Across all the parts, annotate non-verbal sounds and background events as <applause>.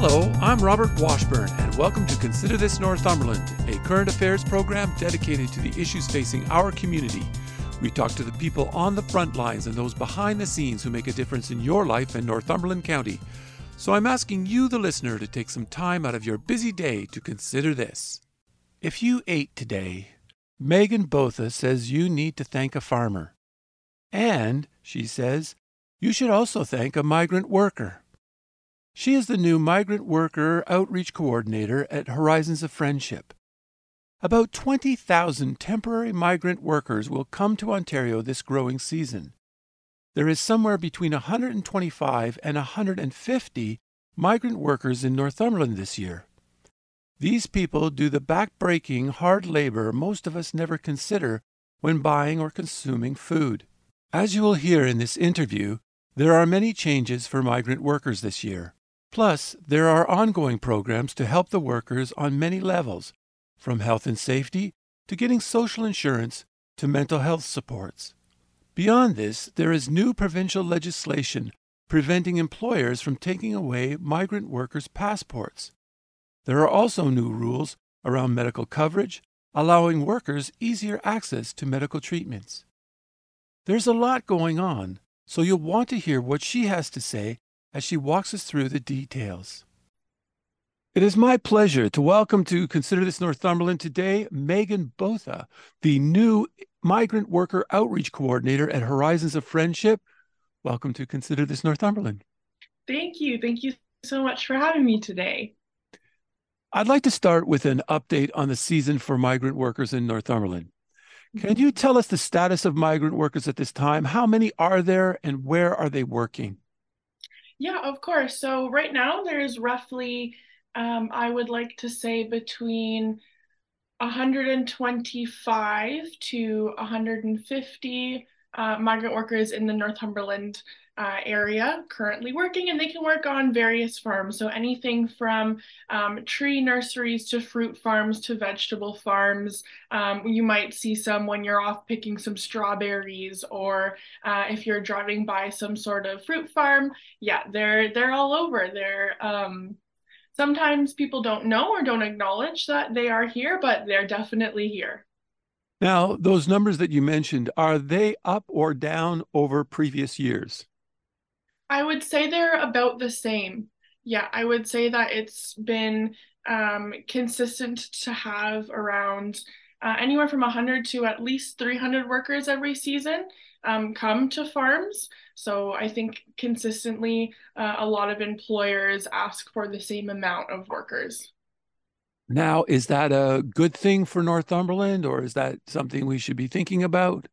Hello, I'm Robert Washburn, and welcome to Consider This Northumberland, a current affairs program dedicated to the issues facing our community. We talk to the people on the front lines and those behind the scenes who make a difference in your life in Northumberland County. So I'm asking you, the listener, to take some time out of your busy day to consider this. If you ate today, Megan Botha says you need to thank a farmer. And, she says, you should also thank a migrant worker. She is the new Migrant Worker Outreach Coordinator at Horizons of Friendship. About 20,000 temporary migrant workers will come to Ontario this growing season. There is somewhere between 125 and 150 migrant workers in Northumberland this year. These people do the back-breaking, hard labor most of us never consider when buying or consuming food. As you will hear in this interview, there are many changes for migrant workers this year. Plus, there are ongoing programs to help the workers on many levels, from health and safety to getting social insurance to mental health supports. Beyond this, there is new provincial legislation preventing employers from taking away migrant workers' passports. There are also new rules around medical coverage, allowing workers easier access to medical treatments. There's a lot going on, so you'll want to hear what she has to say as she walks us through the details. It is my pleasure to welcome to Consider This Northumberland today Megan Botha, the new Migrant Worker Outreach Coordinator at Horizons of Friendship. Welcome to Consider This Northumberland. Thank you. Thank you so much for having me today. I'd like to start with an update on the season for migrant workers in Northumberland. Can you tell us the status of migrant workers at this time? How many are there and where are they working? Yeah, of course. So right now there's roughly, um, I would like to say between 125 to 150 uh, migrant workers in the Northumberland uh, area currently working, and they can work on various farms. So anything from um, tree nurseries to fruit farms to vegetable farms. Um, you might see some when you're off picking some strawberries, or uh, if you're driving by some sort of fruit farm. Yeah, they're they're all over. They're um, sometimes people don't know or don't acknowledge that they are here, but they're definitely here. Now, those numbers that you mentioned, are they up or down over previous years? I would say they're about the same. Yeah, I would say that it's been um, consistent to have around uh, anywhere from 100 to at least 300 workers every season um, come to farms. So I think consistently uh, a lot of employers ask for the same amount of workers. Now, is that a good thing for Northumberland or is that something we should be thinking about?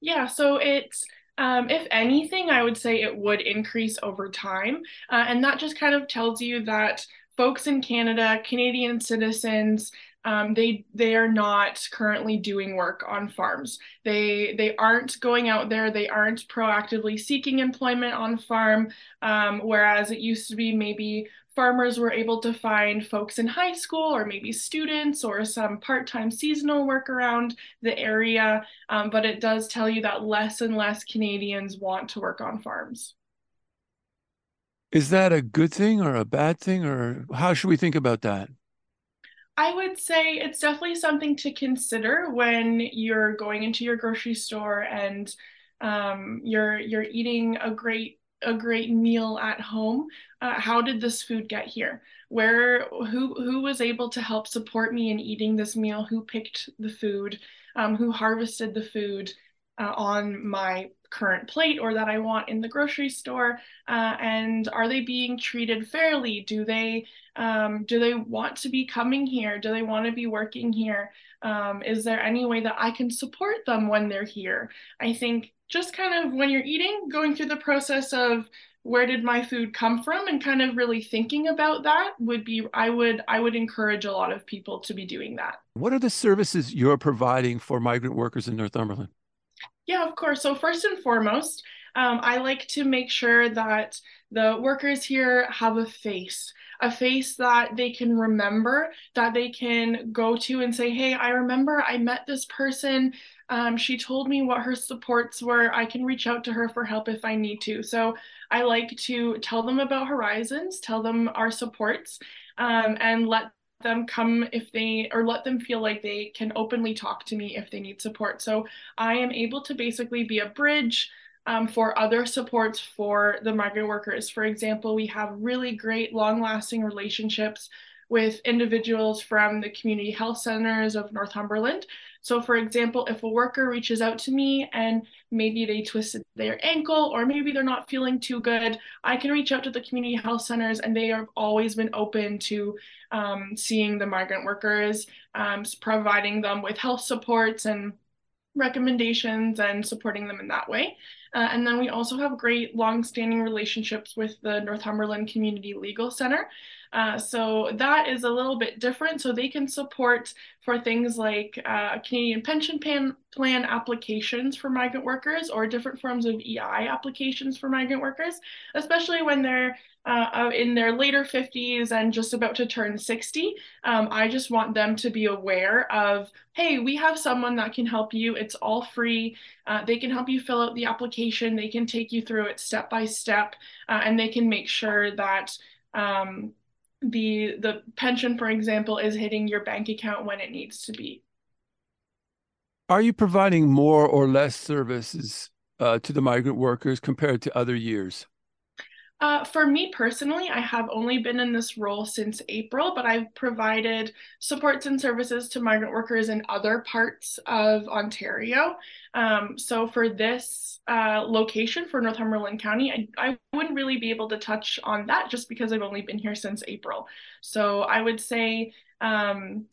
Yeah, so it's um, if anything, I would say it would increase over time. Uh, and that just kind of tells you that folks in Canada, Canadian citizens, um, they they are not currently doing work on farms. They they aren't going out there. They aren't proactively seeking employment on farm. Um, whereas it used to be maybe farmers were able to find folks in high school or maybe students or some part-time seasonal work around the area. Um, but it does tell you that less and less Canadians want to work on farms. Is that a good thing or a bad thing, or how should we think about that? I would say it's definitely something to consider when you're going into your grocery store and um, you're you're eating a great a great meal at home. Uh, how did this food get here? Where who who was able to help support me in eating this meal? Who picked the food? Um, who harvested the food uh, on my current plate or that I want in the grocery store? Uh, and are they being treated fairly? Do they um, do they want to be coming here? Do they want to be working here? Um, is there any way that I can support them when they're here? I think just kind of when you're eating, going through the process of where did my food come from and kind of really thinking about that would be i would i would encourage a lot of people to be doing that. What are the services you're providing for migrant workers in northumberland? Yeah of course. So first and foremost um, i like to make sure that the workers here have a face a face that they can remember that they can go to and say hey i remember i met this person um, she told me what her supports were. I can reach out to her for help if I need to. So I like to tell them about Horizons, tell them our supports, um, and let them come if they or let them feel like they can openly talk to me if they need support. So I am able to basically be a bridge um, for other supports for the migrant workers. For example, we have really great long lasting relationships with individuals from the community health centers of Northumberland so for example, if a worker reaches out to me and maybe they twisted their ankle or maybe they're not feeling too good, I can reach out to the community health centers and they have always been open to um, seeing the migrant workers, um, providing them with health supports and recommendations and supporting them in that way. Uh, and then we also have great long-standing relationships with the Northumberland Community Legal Center. Uh, so that is a little bit different. So they can support for things like uh, Canadian pension plan, applications for migrant workers or different forms of EI applications for migrant workers, especially when they're uh, in their later 50s and just about to turn 60. Um, I just want them to be aware of, hey, we have someone that can help you. It's all free. Uh, they can help you fill out the application. They can take you through it step by step, uh, and they can make sure that um, the the pension, for example, is hitting your bank account when it needs to be. Are you providing more or less services uh, to the migrant workers compared to other years? Uh, for me personally, I have only been in this role since April, but I've provided supports and services to migrant workers in other parts of Ontario. Um, so for this uh, location for Northumberland County, I, I wouldn't really be able to touch on that just because I've only been here since April. So I would say um,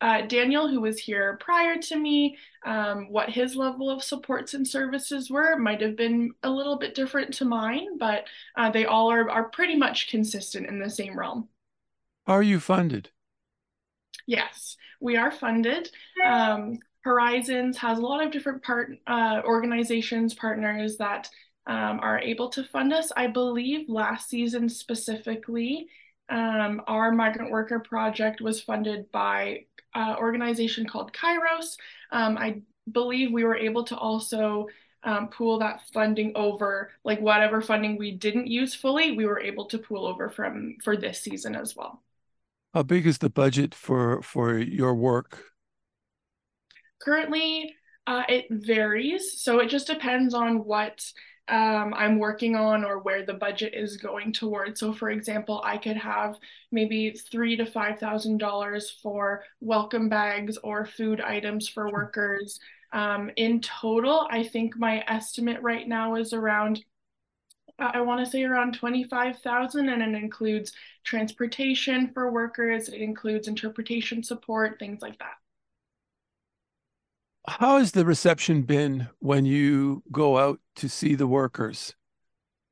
uh, Daniel, who was here prior to me, um, what his level of supports and services were might have been a little bit different to mine, but uh, they all are, are pretty much consistent in the same realm. Are you funded? Yes, we are funded. Um, Horizons has a lot of different part uh, organizations, partners that um, are able to fund us. I believe last season specifically, um, our migrant worker project was funded by uh, organization called Kairos. Um, I believe we were able to also um, pool that funding over, like whatever funding we didn't use fully, we were able to pool over from for this season as well. How big is the budget for for your work? Currently, uh, it varies. So it just depends on what um, I'm working on or where the budget is going towards. So, for example, I could have maybe three to five thousand dollars for welcome bags or food items for workers. Um, in total, I think my estimate right now is around. I want to say around 25,000 and it includes transportation for workers, it includes interpretation support, things like that. How has the reception been when you go out to see the workers?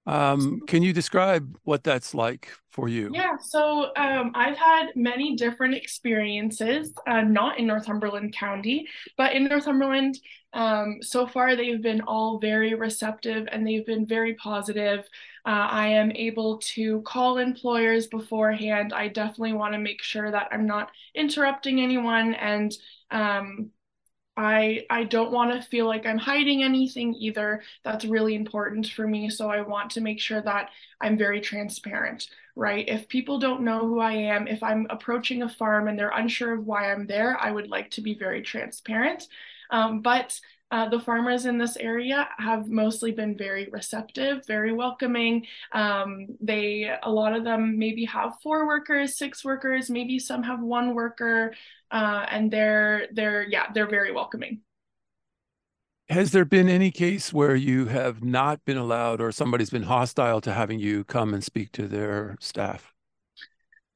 Um, can you describe what that's like for you? Yeah, so um, I've had many different experiences, uh, not in Northumberland County, but in Northumberland. Um, so far, they've been all very receptive and they've been very positive. Uh, I am able to call employers beforehand. I definitely want to make sure that I'm not interrupting anyone and um, I I don't want to feel like I'm hiding anything either. That's really important for me. So I want to make sure that I'm very transparent, right? If people don't know who I am, if I'm approaching a farm and they're unsure of why I'm there, I would like to be very transparent. Um, but uh, the farmers in this area have mostly been very receptive, very welcoming. Um, they, a lot of them maybe have four workers, six workers, maybe some have one worker, uh, and they're they're yeah they're very welcoming. Has there been any case where you have not been allowed, or somebody's been hostile to having you come and speak to their staff?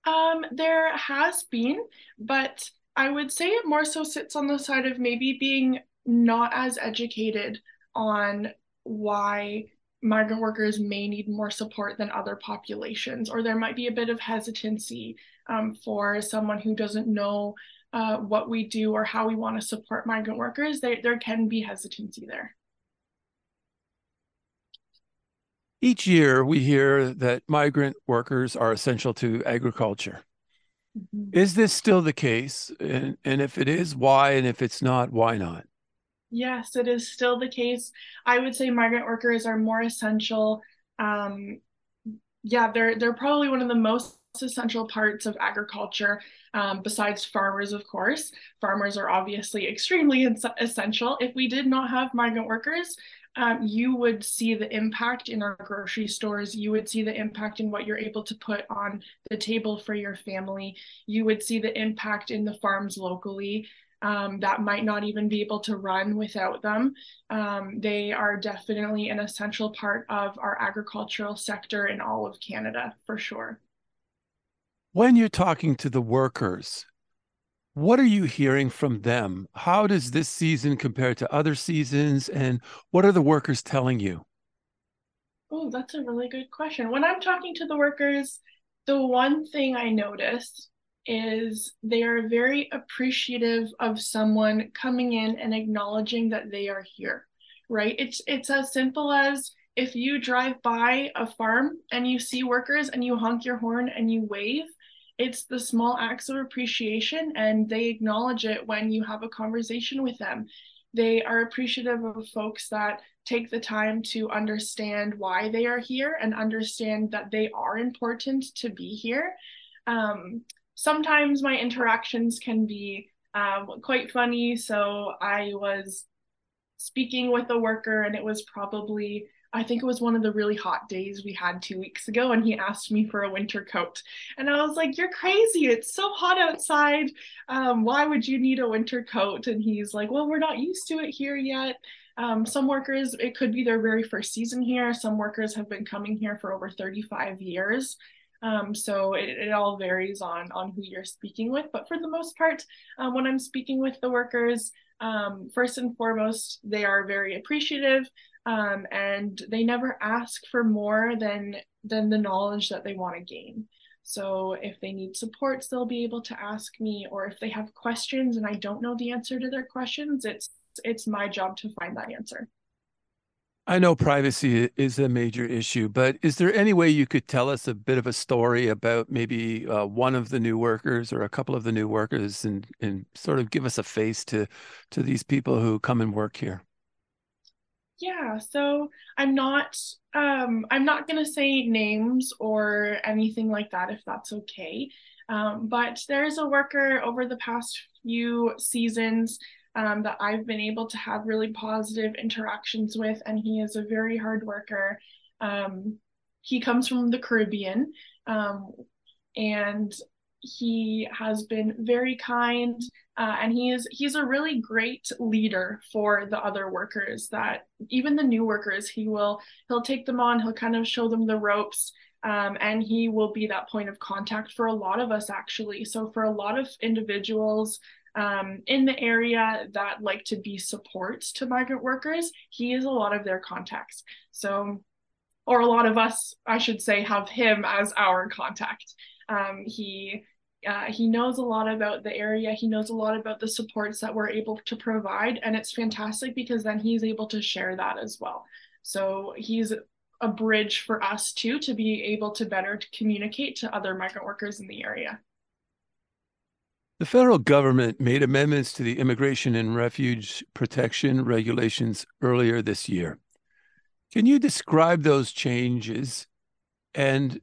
Um, there has been, but I would say it more so sits on the side of maybe being not as educated on why migrant workers may need more support than other populations, or there might be a bit of hesitancy um, for someone who doesn't know uh, what we do or how we want to support migrant workers. There, there can be hesitancy there. Each year, we hear that migrant workers are essential to agriculture. Mm-hmm. Is this still the case? And, and if it is, why? And if it's not, why not? Yes, it is still the case. I would say migrant workers are more essential. Um, yeah, they're they're probably one of the most essential parts of agriculture, um, besides farmers, of course. Farmers are obviously extremely <laughs> essential. If we did not have migrant workers, um, you would see the impact in our grocery stores. You would see the impact in what you're able to put on the table for your family. You would see the impact in the farms locally um, that might not even be able to run without them. Um, they are definitely an essential part of our agricultural sector in all of Canada, for sure. When you're talking to the workers, what are you hearing from them? How does this season compare to other seasons? And what are the workers telling you? Oh, that's a really good question. When I'm talking to the workers, the one thing I notice is they are very appreciative of someone coming in and acknowledging that they are here right? It's it's as simple as if you drive by a farm and you see workers and you honk your horn and you wave it's the small acts of appreciation and they acknowledge it when you have a conversation with them. They are appreciative of folks that take the time to understand why they are here and understand that they are important to be here. Um, sometimes my interactions can be um, quite funny. So I was speaking with a worker, and it was probably, I think it was one of the really hot days we had two weeks ago, and he asked me for a winter coat. And I was like, You're crazy. It's so hot outside. Um, why would you need a winter coat? And he's like, Well, we're not used to it here yet. Um, some workers, it could be their very first season here. Some workers have been coming here for over 35 years. Um, so it, it all varies on, on who you're speaking with. But for the most part, um, when I'm speaking with the workers, um, first and foremost, they are very appreciative um, and they never ask for more than, than the knowledge that they want to gain. So if they need supports, they'll be able to ask me, or if they have questions and I don't know the answer to their questions, it's it's my job to find that answer. I know privacy is a major issue, but is there any way you could tell us a bit of a story about maybe uh, one of the new workers or a couple of the new workers and, and sort of give us a face to, to these people who come and work here? Yeah, so I'm not um, I'm not gonna say names or anything like that if that's okay. Um, but there's a worker over the past few seasons um, that I've been able to have really positive interactions with, and he is a very hard worker. Um, he comes from the Caribbean, um, and he has been very kind, uh, and he is he's a really great leader for the other workers. That even the new workers, he will he'll take them on, he'll kind of show them the ropes. Um, and he will be that point of contact for a lot of us actually so for a lot of individuals um, in the area that like to be supports to migrant workers, he is a lot of their contacts. So, or a lot of us, I should say, have him as our contact. Um, he uh, he knows a lot about the area. He knows a lot about the supports that we're able to provide, and it's fantastic because then he's able to share that as well. So he's a bridge for us too to be able to better communicate to other migrant workers in the area. The federal government made amendments to the Immigration and Refugee Protection regulations earlier this year. Can you describe those changes and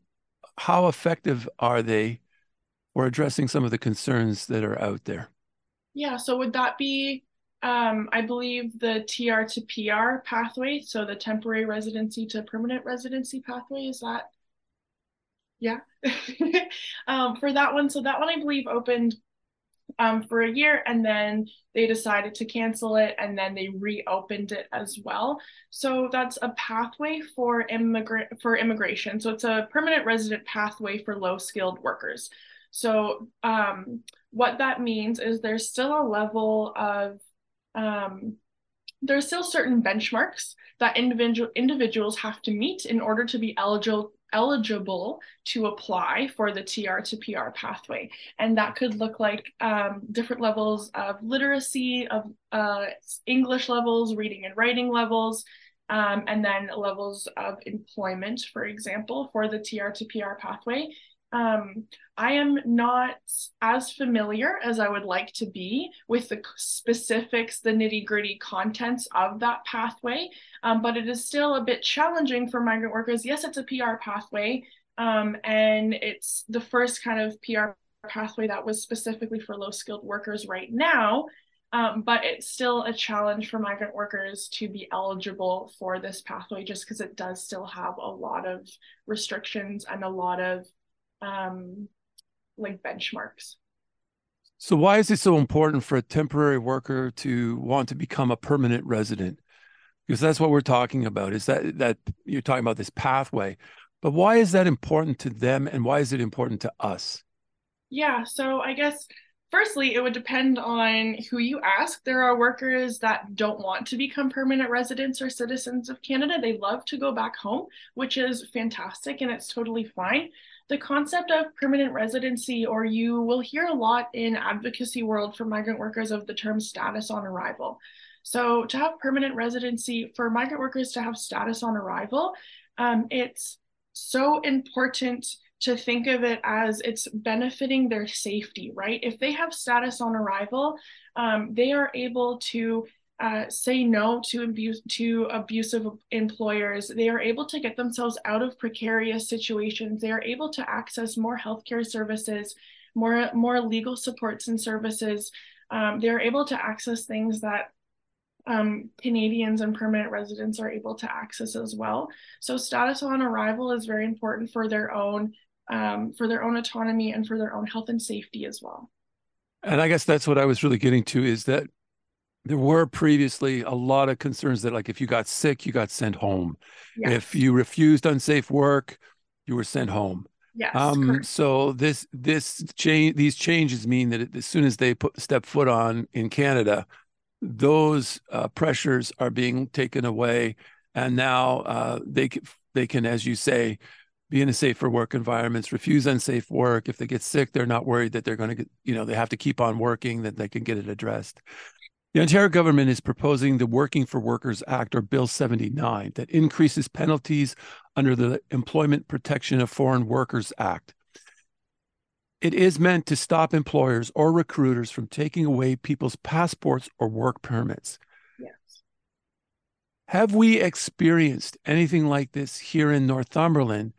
how effective are they for addressing some of the concerns that are out there? Yeah, so would that be, um, I believe, the TR to PR pathway, so the temporary residency to permanent residency pathway? Is that? Yeah. <laughs> um, for that one, so that one I believe opened um, for a year and then they decided to cancel it and then they reopened it as well. So that's a pathway for immigrant for immigration. So it's a permanent resident pathway for low skilled workers. So um, what that means is there's still a level of um, there's still certain benchmarks that individual individuals have to meet in order to be eligible eligible to apply for the TR to PR pathway. And that could look like um, different levels of literacy, of uh, English levels, reading and writing levels, um, and then levels of employment, for example, for the TR to PR pathway. Um, I am not as familiar as I would like to be with the specifics, the nitty gritty contents of that pathway, um, but it is still a bit challenging for migrant workers. Yes, it's a PR pathway, um, and it's the first kind of PR pathway that was specifically for low skilled workers right now. Um, but it's still a challenge for migrant workers to be eligible for this pathway just because it does still have a lot of restrictions and a lot of um, like benchmarks. So why is it so important for a temporary worker to want to become a permanent resident? Because that's what we're talking about. Is that that you're talking about this pathway, but why is that important to them, and why is it important to us? Yeah. So I guess firstly, it would depend on who you ask. There are workers that don't want to become permanent residents or citizens of Canada. They love to go back home, which is fantastic and it's totally fine the concept of permanent residency, or you will hear a lot in advocacy world for migrant workers of the term status on arrival. So to have permanent residency for migrant workers to have status on arrival, um, it's so important to think of it as it's benefiting their safety, right? If they have status on arrival, um, they are able to uh, say no to abuse to abusive employers. They are able to get themselves out of precarious situations. They are able to access more healthcare services, more more legal supports and services. Um, they are able to access things that um, Canadians and permanent residents are able to access as well. So status on arrival is very important for their own um, for their own autonomy and for their own health and safety as well. And I guess that's what I was really getting to is that there were previously a lot of concerns that like if you got sick you got sent home. Yes. if you refused unsafe work you were sent home. Yes um, so this this change these changes mean that as soon as they put step foot on in canada those uh, pressures are being taken away. And now uh, they can, they can as you say be in a safer work environments refuse unsafe work. If they get sick they're not worried that they're going to get you know they have to keep on working that they can get it addressed the Ontario government is proposing the Working for Workers Act, or Bill 79, that increases penalties under the Employment Protection of Foreign Workers Act. It is meant to stop employers or recruiters from taking away people's passports or work permits. Yes. Have we experienced anything like this here in Northumberland?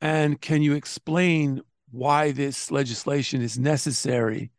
And can you explain why this legislation is necessary?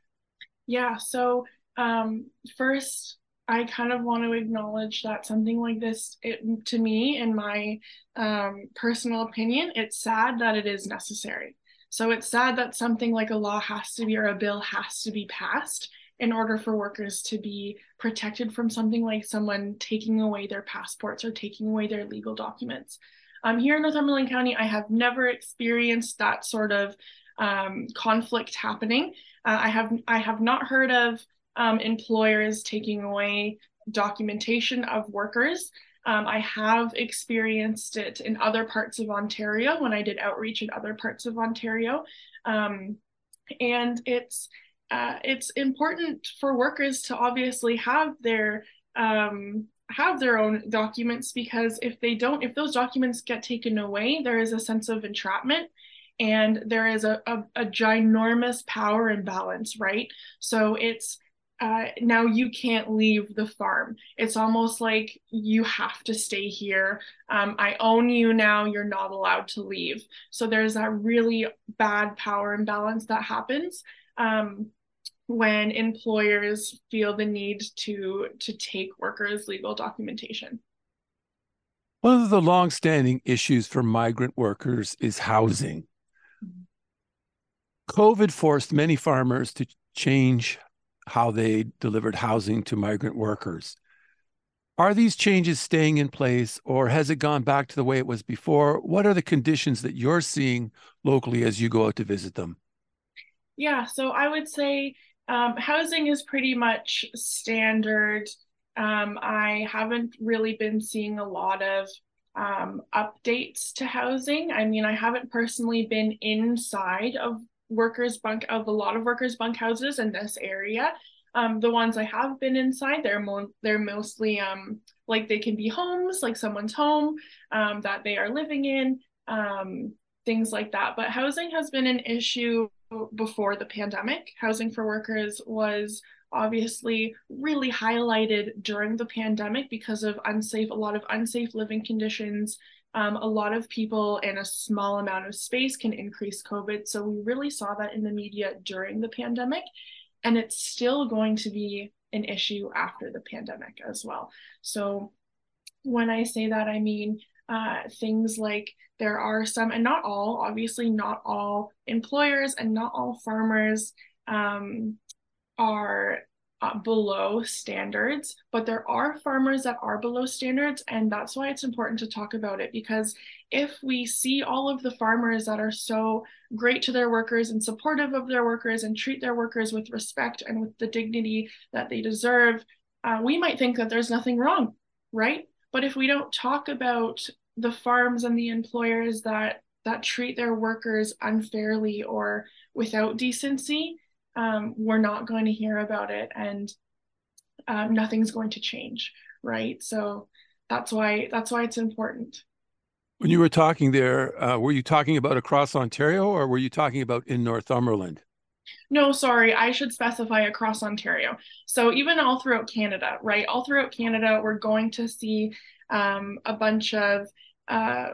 Yeah, so um, first, I kind of want to acknowledge that something like this, it, to me, in my um, personal opinion, it's sad that it is necessary. So it's sad that something like a law has to be or a bill has to be passed in order for workers to be protected from something like someone taking away their passports or taking away their legal documents. Um, here in Northumberland County, I have never experienced that sort of um, conflict happening. Uh, I have I have not heard of um, employers taking away documentation of workers. Um, I have experienced it in other parts of Ontario when I did outreach in other parts of Ontario. Um, and it's uh, it's important for workers to obviously have their um, have their own documents because if they don't, if those documents get taken away, there is a sense of entrapment and there is a, a, a ginormous power imbalance, right? So it's uh, now you can't leave the farm. It's almost like you have to stay here. Um, I own you now. You're not allowed to leave. So there's that really bad power imbalance that happens um, when employers feel the need to to take workers' legal documentation. One of the long-standing issues for migrant workers is housing. Mm-hmm. COVID forced many farmers to change how they delivered housing to migrant workers. Are these changes staying in place or has it gone back to the way it was before? What are the conditions that you're seeing locally as you go out to visit them? Yeah, so I would say um, housing is pretty much standard Um, I haven't really been seeing a lot of um, updates to housing. I mean, I haven't personally been inside of workers' bunk of a lot of workers' bunk houses in this area. Um, the ones I have been inside, they're mo- they're mostly um, like they can be homes, like someone's home um, that they are living in, um, things like that. But housing has been an issue before the pandemic. Housing for workers was obviously really highlighted during the pandemic because of unsafe, a lot of unsafe living conditions. Um, a lot of people in a small amount of space can increase COVID. So we really saw that in the media during the pandemic. And it's still going to be an issue after the pandemic as well. So when I say that, I mean uh, things like there are some, and not all, obviously, not all employers and not all farmers um, are uh, below standards, but there are farmers that are below standards. And that's why it's important to talk about it because if we see all of the farmers that are so great to their workers and supportive of their workers and treat their workers with respect and with the dignity that they deserve, uh, we might think that there's nothing wrong, right? But if we don't talk about the farms and the employers that that treat their workers unfairly or without decency, um, we're not going to hear about it and um, nothing's going to change right? So that's why that's why it's important. When you were talking there uh, were you talking about across ontario or were you talking about in northumberland? No sorry i should specify across ontario. So even all throughout canada right? All throughout canada we're going to see um, a bunch of uh,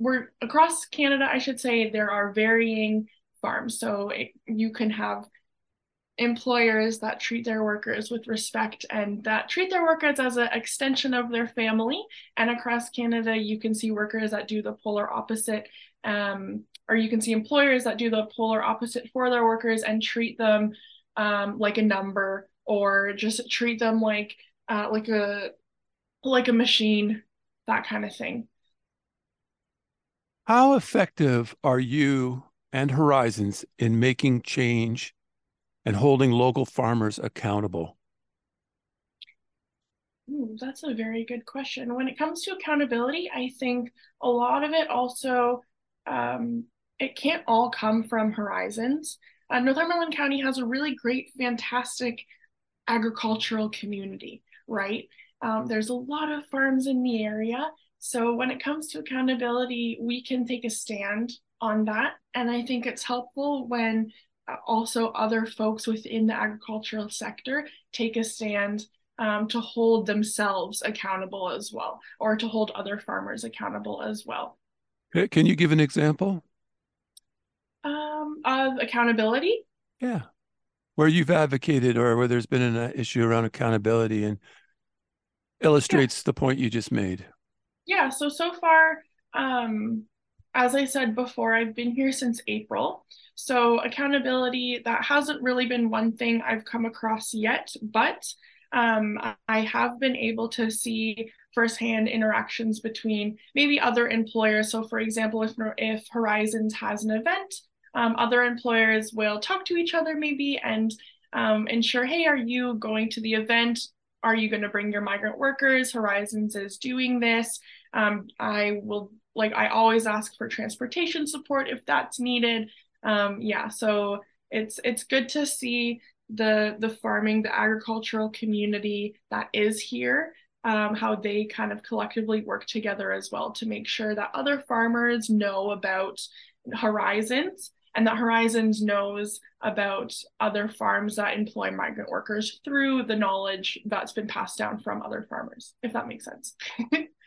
we're across canada i should say there are varying farms. So it, you can have employers that treat their workers with respect and that treat their workers as an extension of their family. And across Canada, you can see workers that do the polar opposite, um, or you can see employers that do the polar opposite for their workers and treat them um, like a number or just treat them like uh, like a like a machine, that kind of thing. How effective are you and Horizons in making change and holding local farmers accountable? That's a very good question. When it comes to accountability, I think a lot of it also um, it can't all come from Horizons. Uh, Northumberland County has a really great, fantastic agricultural community, right? Um, there's a lot of farms in the area. So when it comes to accountability, we can take a stand on that. And I think it's helpful when also other folks within the agricultural sector take a stand um, to hold themselves accountable as well, or to hold other farmers accountable as well. Can you give an example? Um, of accountability? Yeah. Where you've advocated or where there's been an uh, issue around accountability and illustrates yeah. the point you just made. Yeah. So, so far, um, as I said before, I've been here since April. So accountability, that hasn't really been one thing I've come across yet, but um, I have been able to see firsthand interactions between maybe other employers. So for example, if, if Horizons has an event, um, other employers will talk to each other maybe and um, ensure, hey, are you going to the event? Are you going to bring your migrant workers? Horizons is doing this. Um, I will like I always ask for transportation support if that's needed um, yeah, so it's it's good to see the the farming, the agricultural community that is here, um, how they kind of collectively work together as well to make sure that other farmers know about horizons and that Horizons knows about other farms that employ migrant workers through the knowledge that's been passed down from other farmers, if that makes sense. <laughs>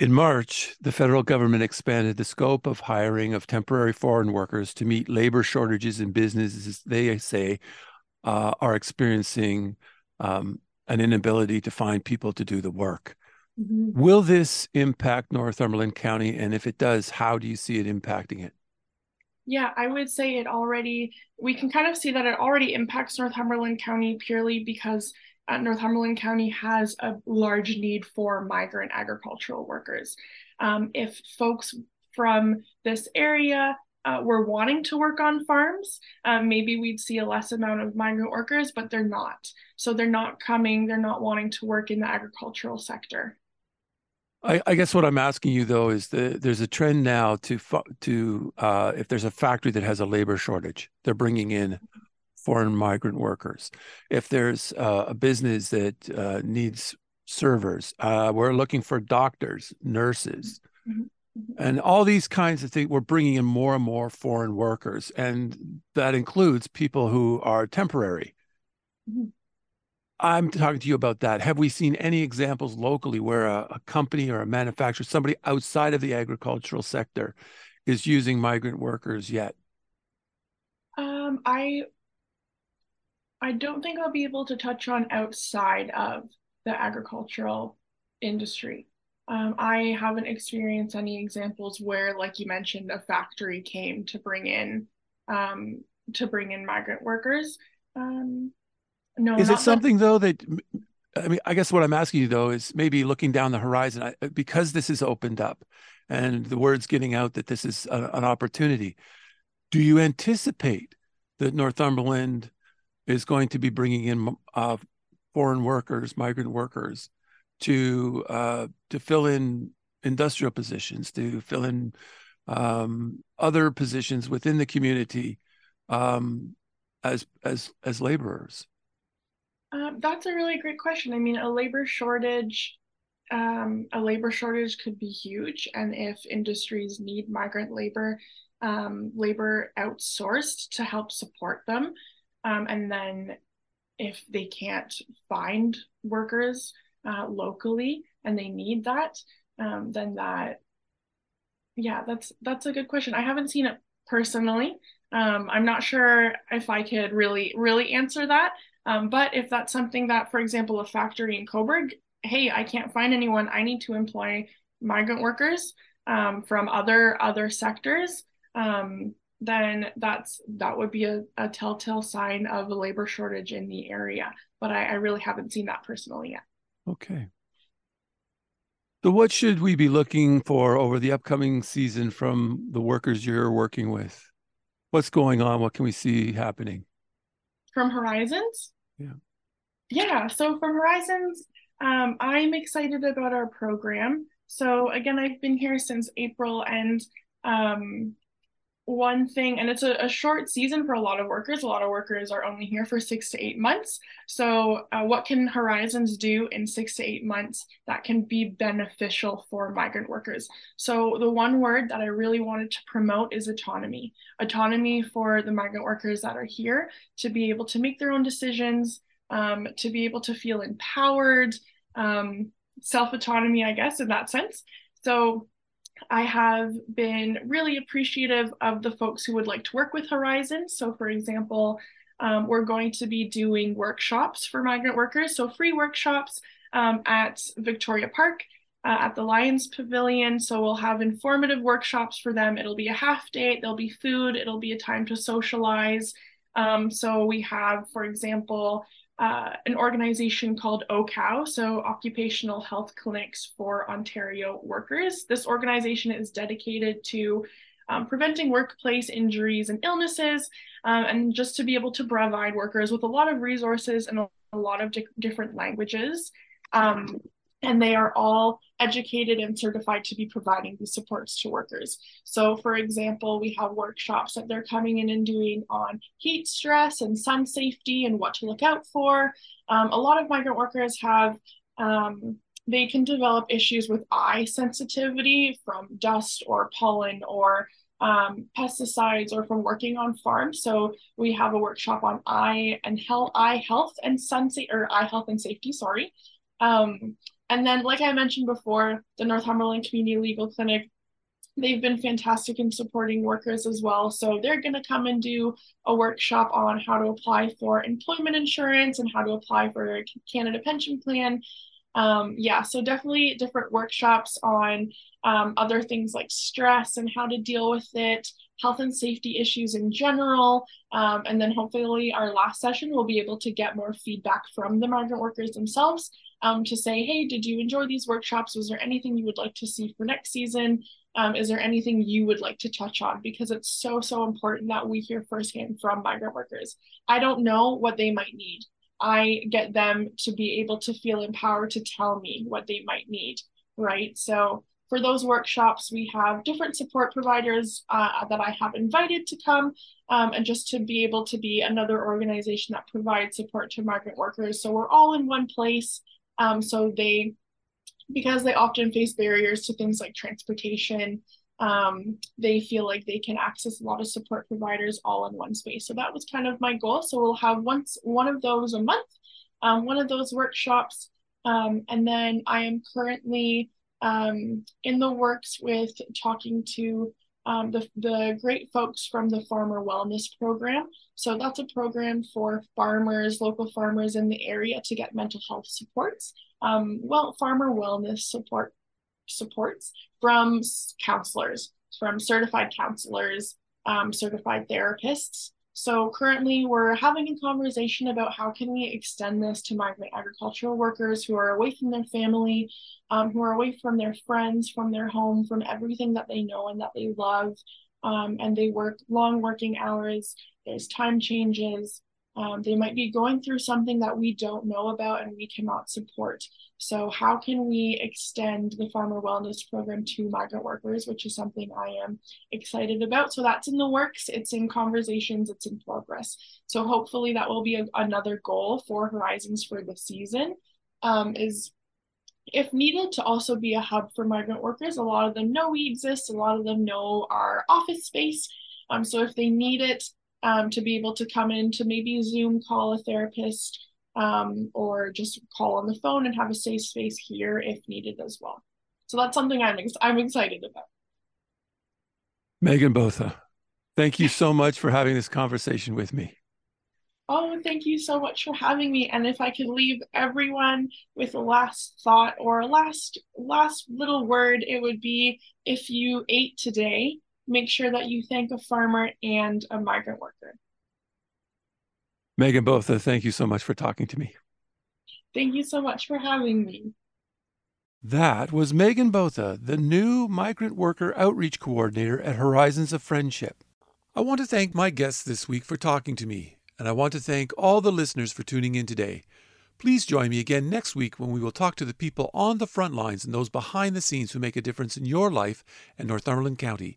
In March, the federal government expanded the scope of hiring of temporary foreign workers to meet labor shortages in businesses they say uh, are experiencing um, an inability to find people to do the work. Mm-hmm. Will this impact Northumberland County? And if it does, how do you see it impacting it? Yeah, I would say it already, we can kind of see that it already impacts Northumberland County purely because uh, Northumberland County has a large need for migrant agricultural workers. Um, if folks from this area uh, were wanting to work on farms, um, maybe we'd see a less amount of migrant workers, but they're not. So they're not coming, they're not wanting to work in the agricultural sector. I, I guess what I'm asking you though is that there's a trend now to to uh, if there's a factory that has a labor shortage, they're bringing in foreign migrant workers. If there's uh, a business that uh, needs servers, uh, we're looking for doctors, nurses, mm-hmm. Mm-hmm. And all these kinds of things, we're bringing in more and more foreign workers, and that includes people who are temporary. Mm-hmm. I'm talking to you about that. Have we seen any examples locally where a, a, company or a manufacturer, somebody outside of the agricultural sector, is using migrant workers yet? Um, I I don't think I'll be able to touch on outside of the agricultural industry. Um, I haven't experienced any examples where, like you mentioned, a factory came to bring in um, to bring in migrant workers. Um, no, is it something that... though that I mean? I guess what I'm asking you though is maybe looking down the horizon I, because this is opened up, and the word's getting out that this is a, an opportunity. Do you anticipate that Northumberland is going to be bringing in uh, foreign workers, migrant workers, to uh, to fill in industrial positions, to fill in um, other positions within the community um, as as as laborers? Um, that's a really great question. I mean, a labor shortage, um, a labor shortage could be huge, and if industries need migrant labor, um, labor outsourced to help support them, um, and then if they can't find workers uh, locally and they need that, um, then that, yeah, that's that's a good question. I haven't seen it personally. Um, I'm not sure if I could really really answer that. Um, but if that's something that, for example, a factory in Cobourg, hey, I can't find anyone. I need to employ migrant workers um, from other other sectors. Um, then that's that would be a, a telltale sign of a labor shortage in the area. But I, I really haven't seen that personally yet. Okay. So, what should we be looking for over the upcoming season from the workers you're working with? What's going on? What can we see happening? From Horizons? Yeah. Yeah. So, from Horizons, um, I'm excited about our program. So, again, I've been here since April, and um, one thing, and it's a, a, short season for a lot of workers. A lot of workers are only here for six to eight months. So, uh, what can Horizons do in six to eight months that can be beneficial for migrant workers? So, the one word that I really wanted to promote is autonomy autonomy for the migrant workers that are here to be able to make their own decisions, um, to be able to feel empowered, um, self autonomy, I guess, in that sense. So, I have been really appreciative of the folks who would like to work with Horizon. So, for example, um, we're going to be doing workshops for migrant workers, so free workshops um, at Victoria Park. Uh, at the Lions Pavilion. So we'll have informative workshops for them. It'll be a half day, there'll be food, it'll be a time to socialize. Um, so we have, for example, uh, an organization called OHCOW, so Occupational Health Clinics for Ontario Workers. This organization is dedicated to um, preventing workplace injuries and illnesses, um, and just to be able to provide workers with a lot of resources and a, a lot of di different languages. Um, and they are all educated and certified to be providing these supports to workers. So, for example, we have workshops that they're coming in and doing on heat stress and sun safety and what to look out for. Um, a lot of migrant workers have. Um, they can develop issues with eye sensitivity from dust or pollen or um, pesticides or from working on farms. So we have a workshop on eye and health, eye health and sun sa- or eye health and safety. Sorry, um, and then, like I mentioned before, the Northumberland Community Legal Clinic, they've been fantastic in supporting workers as well. So they're going to come and do a workshop on how to apply for employment insurance and how to apply for Canada pension plan. Um, yeah, so definitely different workshops on um, other things like stress and how to deal with it, health and safety issues in general. Um, and then hopefully our last session we'll be able to get more feedback from the migrant workers themselves um, to say, hey, did you enjoy these workshops? Was there anything you would like to see for next season? Um, is there anything you would like to touch on? Because it's so, so important that we hear firsthand from migrant workers. I don't know what they might need. I get them to be able to feel empowered to tell me what they might need, right? So for those workshops, we have different support providers uh, that I have invited to come um, and just to be able to be another organization that provides support to migrant workers. So we're all in one place. Um, so they, because they often face barriers to things like transportation, um, they feel like they can access a lot of support providers all in one space. So that was kind of my goal. So we'll have once one of those a month, um, one of those workshops. Um, and then I am currently um, in the works with talking to um, the, the great folks from the Farmer Wellness Program. So that's a program for farmers, local farmers in the area to get mental health supports. Um, well, farmer wellness support supports from counselors, from certified counselors, um, certified therapists. So currently we're having a conversation about how can we extend this to migrant agricultural workers who are away from their family, um, who are away from their friends, from their home, from everything that they know and that they love. Um, and they work long working hours, there's time changes. Um, they might be going through something that we don't know about and we cannot support. So, how can we extend the farmer wellness program to migrant workers, which is something I am excited about? So, that's in the works, it's in conversations, it's in progress. So, hopefully, that will be a, another goal for Horizons for the season. Um, is if needed to also be a hub for migrant workers. A lot of them know we exist, a lot of them know our office space. Um, so if they need it um, to be able to come in to maybe Zoom call a therapist um, or just call on the phone and have a safe space here if needed as well. So that's something I'm ex- I'm excited about. Megan Botha, thank you so much for having this conversation with me. Oh, thank you so much for having me. And if I could leave everyone with a last thought or a last last little word, it would be if you ate today, make sure that you thank a farmer and a migrant worker. Megan Botha, thank you so much for talking to me. Thank you so much for having me. That was Megan Botha, the new Migrant Worker Outreach Coordinator at Horizons of Friendship. I want to thank my guests this week for talking to me, and I want to thank all the listeners for tuning in today. Please join me again next week when we will talk to the people on the front lines and those behind the scenes who make a difference in your life and Northumberland County.